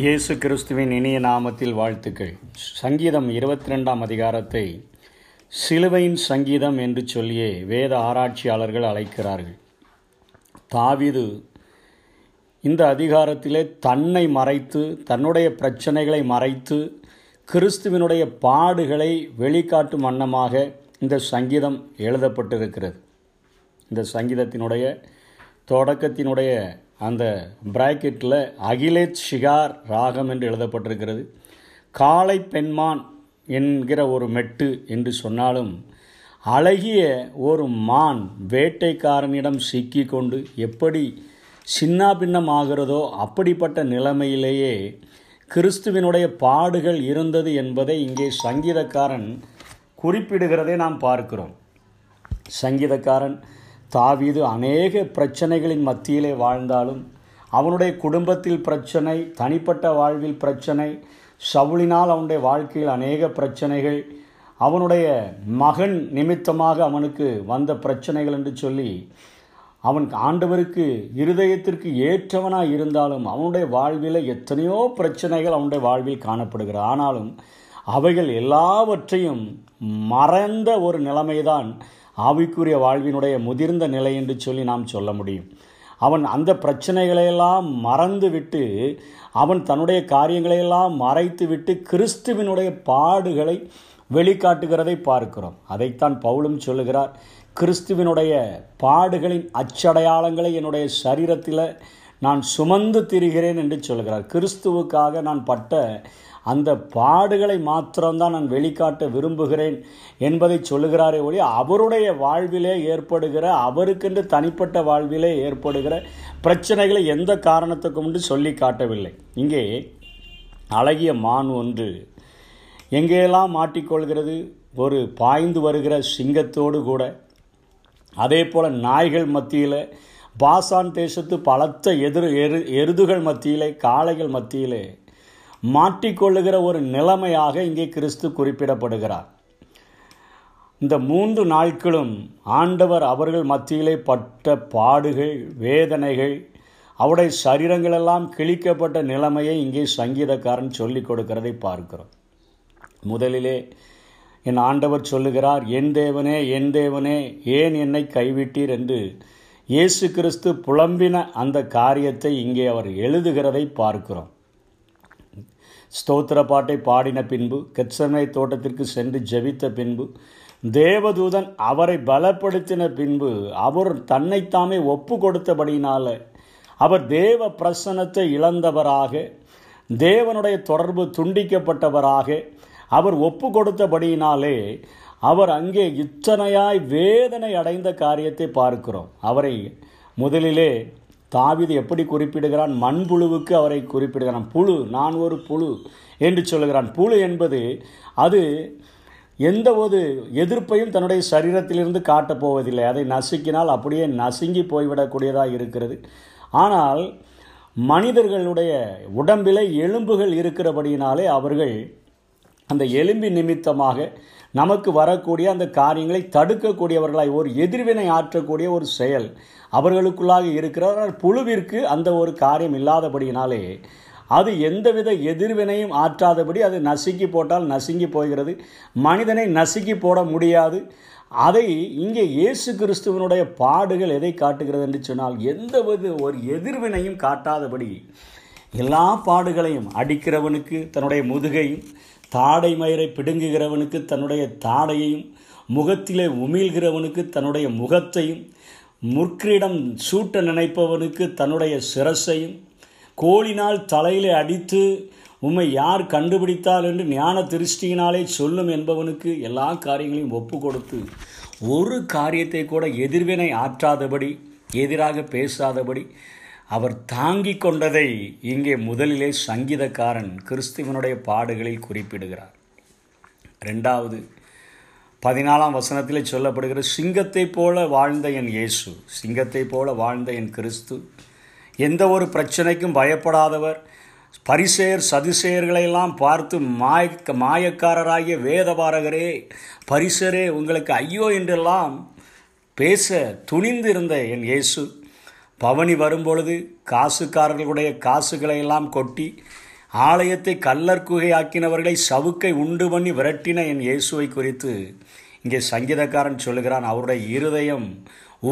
இயேசு கிறிஸ்துவின் இனிய நாமத்தில் வாழ்த்துக்கள். சங்கீதம் இருபத்தி ரெண்டாம் அதிகாரத்தை சிலுவையின் சங்கீதம் என்று சொல்லியே வேத ஆராய்ச்சியாளர்கள் அழைக்கிறார்கள். தாவிது இந்த அதிகாரத்திலே தன்னை மறைத்து தன்னுடைய பிரச்சனைகளை மறைத்து கிறிஸ்துவினுடைய பாடுகளை வெளிக்காட்டும் வண்ணமாக இந்த சங்கீதம் எழுதப்பட்டிருக்கிறது. இந்த சங்கீதத்தினுடைய தொடக்கத்தினுடைய அந்த பிராக்கெட்டில் அகிலேஷ் ஷிகார் ராகம் என்று எழுதப்பட்டிருக்கிறது. காளை பெண்மான் என்கிற ஒரு மெட்டு என்று சொன்னாலும் அழகிய ஒரு மான் வேட்டைக்காரனிடம் சிக்கி கொண்டு எப்படி சின்னாபின்னம் ஆகிறதோ அப்படிப்பட்ட நிலைமையிலேயே கிறிஸ்துவினுடைய பாடுகள் இருந்தது என்பதை இங்கே சங்கீதக்காரன் குறிப்பிடுகிறதை நாம் பார்க்கிறோம். சங்கீதக்காரன் தாவீது அநேக பிரச்சனைகளின் மத்தியிலே வாழ்ந்தாலும் அவனுடைய குடும்பத்தில் பிரச்சனை தனிப்பட்ட வாழ்வில் பிரச்சனை சவுளினால் அவனுடைய வாழ்க்கையில் அநேக பிரச்சனைகள் அவனுடைய மகன் நிமித்தமாக அவனுக்கு வந்த பிரச்சனைகள் என்று சொல்லி அவன் ஆண்டவருக்கு இருதயத்திற்கு ஏற்றவனாக இருந்தாலும் அவனுடைய வாழ்வில் எத்தனையோ பிரச்சனைகள் அவனுடைய வாழ்வில் காணப்படுகிறது. ஆனாலும் அவைகள் எல்லாவற்றையும் மறந்த ஒரு நிலைமைதான் ஆவிக்குரிய வாழ்வினுடைய முதிர்ந்த நிலை என்று சொல்லி நாம் சொல்ல முடியும். அவன் அந்த பிரச்சனைகளையெல்லாம் மறந்து விட்டு அவன் தன்னுடைய காரியங்களையெல்லாம் மறைத்து விட்டு கிறிஸ்துவினுடைய பாடுகளை வெளிக்காட்டுகிறதை பார்க்கிறோம். அதைத்தான் பவுலும் சொல்லுகிறார். கிறிஸ்துவினுடைய பாடுகளின் அச்சடையாளங்களை என்னுடைய சரீரத்தில் நான் சுமந்து திரிகிறேன் என்று சொல்கிறார் கிறிஸ்துவுக்காக நான் பட்ட அந்த பாடுகளை மாத்திரம்தான் நான் வெளிக்காட்ட விரும்புகிறேன் என்பதை சொல்லுகிறாரே ஒழி அவருடைய வாழ்விலே ஏற்படுகிற அவருக்கென்று தனிப்பட்ட வாழ்விலே ஏற்படுகிற பிரச்சனைகளை எந்த காரணத்துக்கும் என்று சொல்லி காட்டவில்லை. இங்கே அழகிய மான் ஒன்று எங்கேயெல்லாம் மாட்டிக்கொள்கிறது? ஒரு பாய்ந்து வருகிற சிங்கத்தோடு கூட. அதே போல் நாய்கள் மத்தியில் பாசான் தேசத்து பலத்த எதிர் எரு எருதுகள் மத்தியிலே காளைகள் மத்தியிலே மாட்டிக்கொள்ளுகிற ஒரு நிலைமையாக இங்கே கிறிஸ்து குறிப்பிடப்படுகிறார். இந்த மூன்று நாட்களும் ஆண்டவர் அவர்கள் மத்தியிலே பட்ட பாடுகள் வேதனைகள் அவருடைய சரீரங்களெல்லாம் கிழிக்கப்பட்ட நிலைமையை இங்கே சங்கீதக்காரன் சொல்லிக் கொடுக்கிறதை பார்க்கிறோம். முதலிலே என் ஆண்டவர் சொல்லுகிறார் என் தேவனே என் தேவனே ஏன் என்னை கைவிட்டீர்? என்று இயேசு கிறிஸ்து புலம்பின அந்த காரியத்தை இங்கே அவர் எழுதுகிறதை பார்க்கிறோம். ஸ்தோத்திர பாட்டை பாடின பின்பு கெட்சனை தோட்டத்திற்கு சென்று ஜெபித்த பின்பு தேவதூதன் அவரை பலப்படுத்தின பின்பு அவர் தன்னைத்தாமே ஒப்பு கொடுத்தபடினால அவர் தேவ பிரசனத்தை இழந்தவராக தேவனுடைய தொடர்பு துண்டிக்கப்பட்டவராக அவர் ஒப்பு கொடுத்தபடியினாலே அவர் அங்கே இத்தனையாய் வேதனை அடைந்த காரியத்தை பார்க்கிறோம். அவரை முதலிலே தாவிது எப்படி குறிப்பிடுகிறான்? மண்புழுவுக்கு அவரை குறிப்பிடுகிறான். புழு நான் ஒரு புழு என்று சொல்லுகிறான். புழு என்பது அது எந்த ஒரு எதிர்ப்பையும் தன்னுடைய சரீரத்திலிருந்து காட்டப் போவதில்லை. அதை நசுக்கினால் அப்படியே நசுங்கி போய்விடக்கூடியதாக இருக்கிறது. ஆனால் மனிதர்களுடைய உடம்பிலே எலும்புகள் இருக்கிறபடியினாலே அவர்கள் அந்த எலும்பி நிமித்தமாக நமக்கு வரக்கூடிய அந்த காரியங்களை தடுக்கக்கூடியவர்களாய் ஒரு எதிர்வினை ஆற்றக்கூடிய ஒரு செயல் அவர்களுக்குள்ளாக இருக்கிறார் புழுவிற்கு அந்த ஒரு காரியம் இல்லாதபடியினாலே அது எந்தவித எதிர்வினையும் ஆற்றாதபடி அது நசுக்கி போட்டால் நசுங்கி போகிறது. மனிதனை நசுக்கி போட முடியாது. அதை இங்கே இயேசு கிறிஸ்துவனுடைய பாடுகள் எதை காட்டுகிறது என்று சொன்னால் எந்தவித ஒரு எதிர்வினையும் காட்டாதபடி எல்லா பாடுகளையும் அடிக்கிறவனுக்கு தன்னுடைய முதுகையும் தாடை மயிரை பிடுங்குகிறவனுக்கு தன்னுடைய தாடையையும் முகத்திலே உமிழ்கிறவனுக்கு தன்னுடைய முகத்தையும் முற்கிடம் சூட்ட நினைப்பவனுக்கு தன்னுடைய சிரசையும் கோழினால் தலையிலே அடித்து உம்மை யார் கண்டுபிடித்தால் என்று ஞான திருஷ்டியினாலே சொல்லும் என்பவனுக்கு எல்லா காரியங்களையும் ஒப்பு கொடுத்து ஒரு காரியத்தை கூட எதிர்வினை ஆற்றாதபடி எதிராக பேசாதபடி அவர் தாங்கிக் கொண்டதை இங்கே முதலிலே சங்கீதக்காரன் கிறிஸ்துவனுடைய பாடுகளில் குறிப்பிடுகிறார். ரெண்டாவது பதினாலாம் வசனத்திலே சொல்லப்படுகிற சிங்கத்தைப் போல வாழ்ந்த என் இயேசு சிங்கத்தைப் போல வாழ்ந்த என் கிறிஸ்து எந்த ஒரு பிரச்சனைக்கும் பயப்படாதவர் பரிசேர் சதுசேயர்களையெல்லாம் பார்த்து மாய மாயக்காரராகிய வேதபாரகரே பரிசரே உங்களுக்கு ஐயோ என்றெல்லாம் பேச துணிந்து இருந்த என் இயேசு பவனி வரும்பொழுது காசுக்காரர்களுடைய காசுகளை எல்லாம் கொட்டி ஆலயத்தை கல்லர் ஆக்கினவர்களை சவுக்கை உண்டு பண்ணி விரட்டின என் இயேசுவை குறித்து இங்கே சங்கீதக்காரன் சொல்லுகிறான். அவருடைய இருதயம்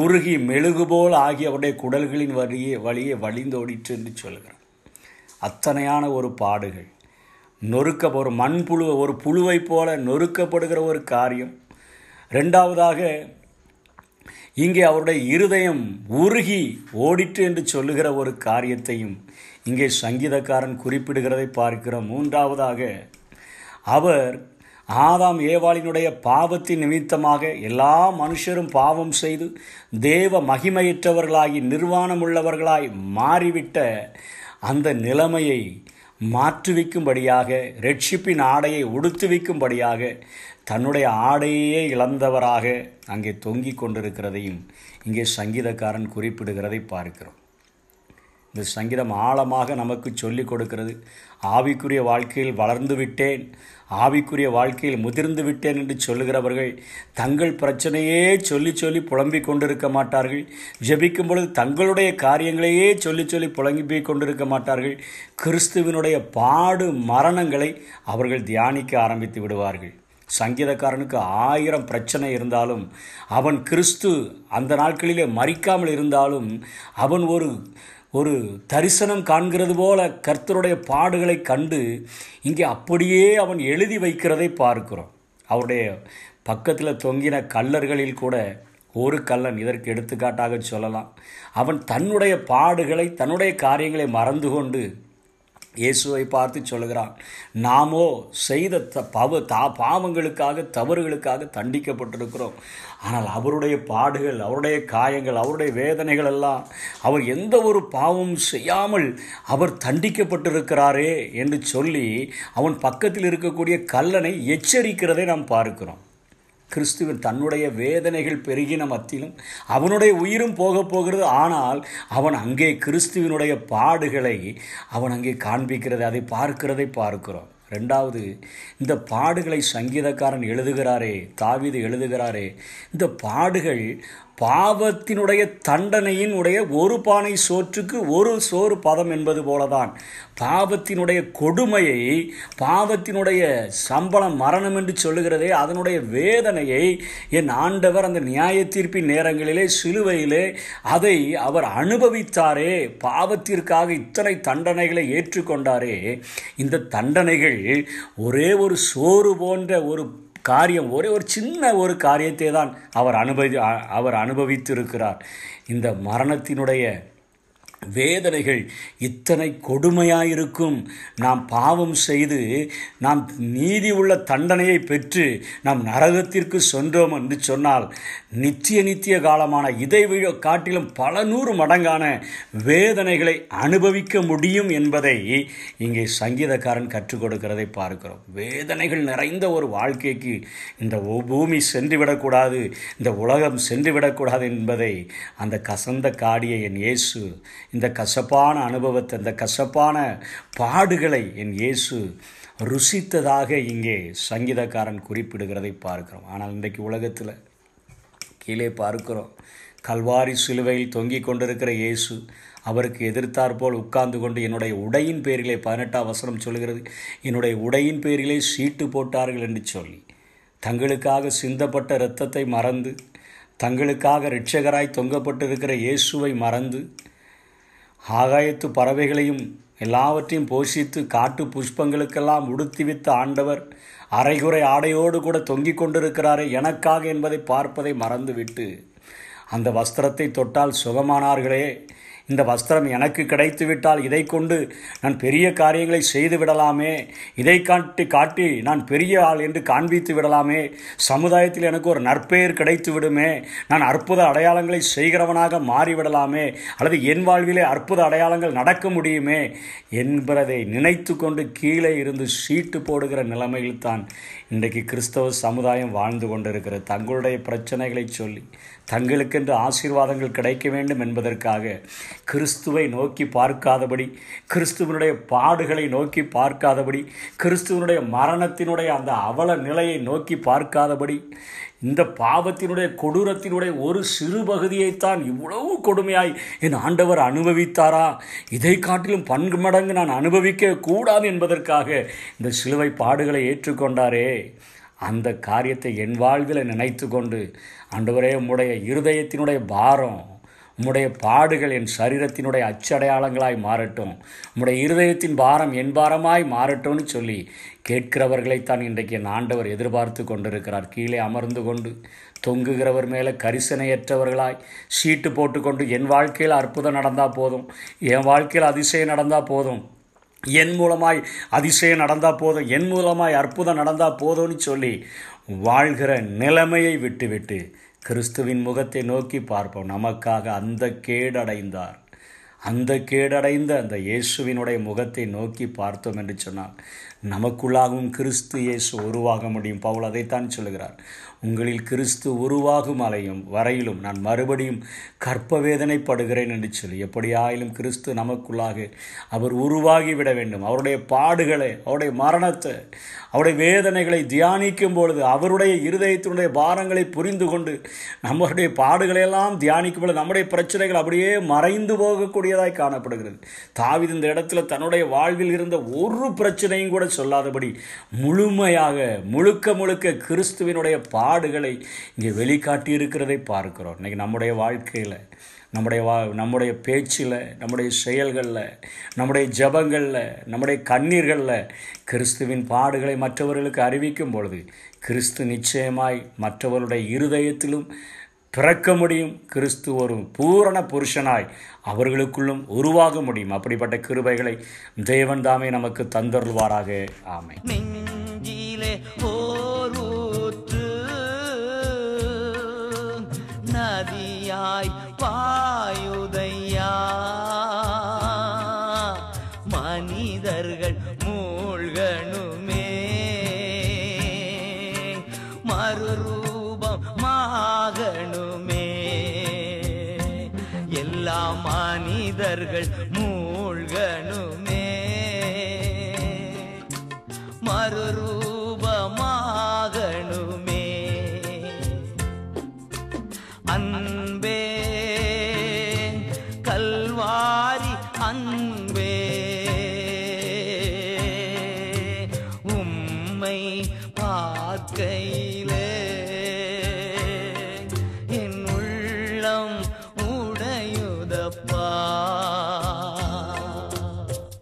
உருகி மெழுகு போல் ஆகி அவருடைய குடல்களின் வழியே வழியே வழிந்தோடிற்று என்று சொல்கிறான் அத்தனையான ஒரு பாடுகள். நொறுக்க ஒரு மண்புழு ஒரு புழுவைப் போல நொறுக்கப்படுகிற ஒரு காரியம். ரெண்டாவதாக இங்கே அவருடைய இருதயம் உருகி ஓடிட்டு என்று சொல்லுகிற ஒரு காரியத்தையும் இங்கே சங்கீதக்காரன் குறிப்பிடுகிறதை பார்க்கிறோம் மூன்றாவதாக அவர் ஆதாம் ஏவாளினுடைய பாவத்தின் நிமித்தமாக எல்லா மனுஷரும் பாவம் செய்து தேவ மகிமையற்றவர்களாகி நிர்வாணமுள்ளவர்களாய் மாறிவிட்ட அந்த நிலைமையை மாற்றுவிக்கும்படியாக ரட்சிப்பின் ஆடையை உடுத்துவிக்கும்படியாக தன்னுடைய ஆடையே இழந்தவராக அங்கே தொங்கிக் கொண்டிருக்கிறதையும் இங்கே சங்கீதக்காரன் குறிப்பிடுகிறதை பார்க்கிறோம். இந்த சங்கீதம் ஆழமாக நமக்கு சொல்லிக் கொடுக்கிறது. ஆவிக்குரிய வாழ்க்கையில் வளர்ந்து விட்டேன். ஆவிக்குரிய வாழ்க்கையில் முதிர்ந்து விட்டேன் என்று சொல்லுகிறவர்கள் தங்கள் பிரச்சனையே சொல்லி சொல்லி புலம்பிக் கொண்டிருக்க மாட்டார்கள். ஜெபிக்கும் பொழுது தங்களுடைய காரியங்களையே சொல்லி சொல்லி புலம்பிக் கொண்டிருக்க மாட்டார்கள். கிறிஸ்துவினுடைய பாடு மரணங்களை அவர்கள் தியானிக்க ஆரம்பித்து விடுவார்கள். சங்கீதக்காரனுக்கு ஆயிரம் பிரச்சனை இருந்தாலும் அவன் கிறிஸ்து அந்த நாட்களிலே மறிக்காமல் இருந்தாலும் அவன் ஒரு ஒரு தரிசனம் காண்கிறது போல கர்த்தருடைய பாடுகளை கண்டு இங்கே அப்படியே அவன் எழுதி வைக்கிறதை பார்க்கிறோம். அவருடைய பக்கத்தில் தொங்கின கல்லர்களில் கூட ஒரு கல்லன் இதற்கு எடுத்துக்காட்டாக சொல்லலாம். அவன் தன்னுடைய பாடுகளை தன்னுடைய காரியங்களை மறந்து கொண்டு இயேசுவை பார்த்து சொல்கிறான் நாமோ செய்த த பவ தா பாவங்களுக்காக தவறுகளுக்காக தண்டிக்கப்பட்டிருக்கிறோம். ஆனால் அவருடைய பாடுகள் அவருடைய காயங்கள் அவருடைய வேதனைகள் எல்லாம் அவர் எந்த ஒரு பாவமும் செய்யாமல் அவர் தண்டிக்கப்பட்டிருக்கிறாரே என்று சொல்லி அவன் பக்கத்தில் இருக்கக்கூடிய கல்லனை எச்சரிக்கிறதை நாம் பார்க்கிறோம். கிறிஸ்துவன் தன்னுடைய வேதனைகள் பெருகின மத்தியிலும் அவனுடைய உயிரும் போக போகிறது. ஆனால் அவன் அங்கே கிறிஸ்துவனுடைய பாடுகளை அவன் அங்கே காண்பிக்கிறது அதை பார்க்கிறதை பார்க்கிறோம். ரெண்டாவது இந்த பாடுகளை சங்கீதக்காரன் எழுதுகிறாரே தாவிது எழுதுகிறாரே இந்த பாடுகள் பாவத்தினுடைய தண்டனையின் உடைய ஒரு பானை சோற்றுக்கு ஒரு சோறு பதம் என்பது போலதான். பாவத்தினுடைய கொடுமையை பாவத்தினுடைய சம்பளம் மரணம் என்று சொல்லுகிறதே அதனுடைய வேதனையை என் ஆண்டவர் அந்த நியாய தீர்ப்பின் நேரங்களிலே சிலுவையிலே அதை அவர் அனுபவித்தாரே பாவத்திற்காக இத்தனை தண்டனைகளை ஏற்றுக்கொண்டாரே. இந்த தண்டனைகள் ஒரே ஒரு சோறு போன்ற ஒரு காரியம் ஒரே ஒரு சின்ன ஒரு காரியத்தை தான் அவர் அனுபவி அவர் அனுபவித்திருக்கிறார். இந்த மரணத்தினுடைய வேதனைகள் இத்தனை கொடுமையாயிருக்கும். நாம் பாவம் செய்து நாம் நீதி உள்ள தண்டனையை பெற்று நாம் நரகத்திற்கு சென்றோம் என்று சொன்னால் நித்திய நித்திய காலமான இதை விழ காட்டிலும் பல நூறு மடங்கான வேதனைகளை அனுபவிக்க முடியும் என்பதை இங்கே சங்கீதக்காரன் கற்றுக் கொடுக்கிறதை பார்க்கிறோம். வேதனைகள் நிறைந்த ஒரு வாழ்க்கைக்கு இந்த பூமி சென்றுவிடக்கூடாது இந்த உலகம் சென்றுவிடக்கூடாது என்பதை அந்த கசந்த காடியை என் இயேசு இந்த கசப்பான அனுபவத்தை இந்த கசப்பான பாடுகளை என் இயேசு ருசித்ததாக இங்கே சங்கீதக்காரன் குறிப்பிடுகிறதை பார்க்கிறோம். ஆனால் இன்றைக்கு உலகத்தில் கீழே பார்க்கிறோம். கல்வாரி சிலுவையில் தொங்கிக் கொண்டிருக்கிற இயேசு அவருக்கு எதிர்த்தாற்போல் உட்கார்ந்து கொண்டு என்னுடைய உடையின் பேரிலே பதினெட்டாம் வசனம் சொல்கிறது என்னுடைய உடையின் பேரிலே சீட்டு போட்டார்கள் என்று சொல்லி தங்களுக்காக சிந்தப்பட்ட இரத்தத்தை மறந்து தங்களுக்காக ரிட்சகராய் தொங்கப்பட்டிருக்கிற இயேசுவை மறந்து ஆகாயத்து பறவைகளையும் எல்லாவற்றையும் போஷித்து காட்டு புஷ்பங்களுக்கெல்லாம் உடுத்திவித்த ஆண்டவர் அரைகுறை ஆடையோடு கூட தொங்கிக் கொண்டிருக்கிறாரே எனக்காக என்பதை பார்ப்பதை மறந்துவிட்டு அந்த வஸ்திரத்தை தொட்டால் சுகமானார்களே இந்த வஸ்திரம் எனக்கு கிடைத்து விட்டால் இதை கொண்டு நான் பெரிய காரியங்களை செய்து விடலாமே இதை காட்டி காட்டி நான் பெரிய ஆள் என்று காண்பித்து விடலாமே. சமுதாயத்தில் எனக்கு ஒரு நற்பெயர் கிடைத்து விடுமே நான் அற்புத அடையாளங்களை செய்கிறவனாக மாறிவிடலாமே. அல்லது என் வாழ்விலே அற்புத அடையாளங்கள் நடக்க முடியுமே. என்பதை நினைத்து கொண்டு கீழே இருந்து சீட்டு போடுகிற நிலைமையில் தான் இன்றைக்கு கிறிஸ்தவ சமுதாயம் வாழ்ந்து கொண்டிருக்கிறது. தங்களுடைய பிரச்சனைகளை சொல்லி தங்களுக்கென்று ஆசீர்வாதங்கள் கிடைக்க வேண்டும் என்பதற்காக கிறிஸ்துவை நோக்கி பார்க்காதபடி கிறிஸ்துவனுடைய பாடுகளை நோக்கி பார்க்காதபடி கிறிஸ்துவனுடைய மரணத்தினுடைய அந்த அவல நிலையை நோக்கி பார்க்காதபடி இந்த பாவத்தினுடைய கொடூரத்தினுடைய ஒரு சிறு பகுதியைத்தான் இவ்வளவு கொடுமையாய் என் ஆண்டவர் அனுபவித்தாரா? இதை காட்டிலும் பன்கு மடங்கு நான் அனுபவிக்க கூடாது என்பதற்காக இந்த சிலுவை பாடுகளை ஏற்றுக்கொண்டாரே. அந்த காரியத்தை என் வாழ்வில் நினைத்து கொண்டு ஆண்டவரே உம்முடைய இருதயத்தினுடைய பாரம் உம்முடைய பாடுகள் என் சரீரத்தினுடைய அச்சடையாளங்களாய் மாறட்டும். உம்முடைய இருதயத்தின் பாரம் என் பாரமாய் மாறட்டும்னு சொல்லி கேட்கிறவர்களைத்தான் இன்றைக்கு என் ஆண்டவர் எதிர்பார்த்து கொண்டிருக்கிறார். கீழே அமர்ந்து கொண்டு தொங்குகிறவர் மேலே கரிசனையற்றவர்களாய் சீட்டு போட்டுக்கொண்டு என் வாழ்க்கையில் அற்புதம் நடந்தால் போதும். என் வாழ்க்கையில் அதிசயம் நடந்தால் போதும். என் மூலமாய் அதிசயம் நடந்தால் போதும். என் மூலமாய் அற்புதம் நடந்தால் போதும்னு சொல்லி வாழ்கிற நிலைமையை விட்டுவிட்டு கிறிஸ்துவின் முகத்தை நோக்கி பார்ப்போம். நமக்காக அந்த கேடடைந்தார். அந்த கேடடைந்த அந்த இயேசுவினுடைய முகத்தை நோக்கி பார்த்தோம் என்று சொன்னால் நமக்குள்ளாகவும் கிறிஸ்து இயேசு உருவாக முடியும். பவுல் அதைத்தான் சொல்லுகிறார். உங்களில் கிறிஸ்து உருவாகும் அலையும் வரையிலும் நான் மறுபடியும் கற்ப வேதனைப்படுகிறேன் என்று சொல்லி எப்படியாயிலும் கிறிஸ்து நமக்குள்ளாக அவர் உருவாகி விட வேண்டும். அவருடைய பாடுகளை அவருடைய மரணத்தை அவருடைய வேதனைகளை தியானிக்கும் பொழுது அவருடைய இருதயத்தினுடைய பாரங்களை புரிந்து கொண்டு நம்மளுடைய பாடுகளையெல்லாம் தியானிக்கும் பொழுது நம்முடைய பிரச்சனைகள் அப்படியே மறைந்து போகக்கூடிய போகக்கூடியதாய் காணப்படுகிறது. தாவித இந்த இடத்துல தன்னுடைய வாழ்வில் இருந்த ஒரு பிரச்சனையும் கூட சொல்லாதபடி முழுமையாக முழுக்க முழுக்க கிறிஸ்துவினுடைய பாடுகளை இங்கே வெளிக்காட்டி இருக்கிறதை பார்க்கிறோம். இன்றைக்கி நம்முடைய வாழ்க்கையில் நம்முடைய வா நம்முடைய பேச்சில் நம்முடைய செயல்களில் நம்முடைய ஜபங்களில் நம்முடைய கண்ணீர்களில் கிறிஸ்துவின் பாடுகளை மற்றவர்களுக்கு அறிவிக்கும் பொழுது கிறிஸ்து நிச்சயமாய் மற்றவருடைய இருதயத்திலும் பிறக்க முடியும். கிறிஸ்து ஒரு பூரண புருஷனாய் அவர்களுக்குள்ளும் உருவாக முடியும். அப்படிப்பட்ட கிருபைகளை தேவன் தாமே நமக்கு தந்தருள்வாராக. ஆமை நதியாய் பாயு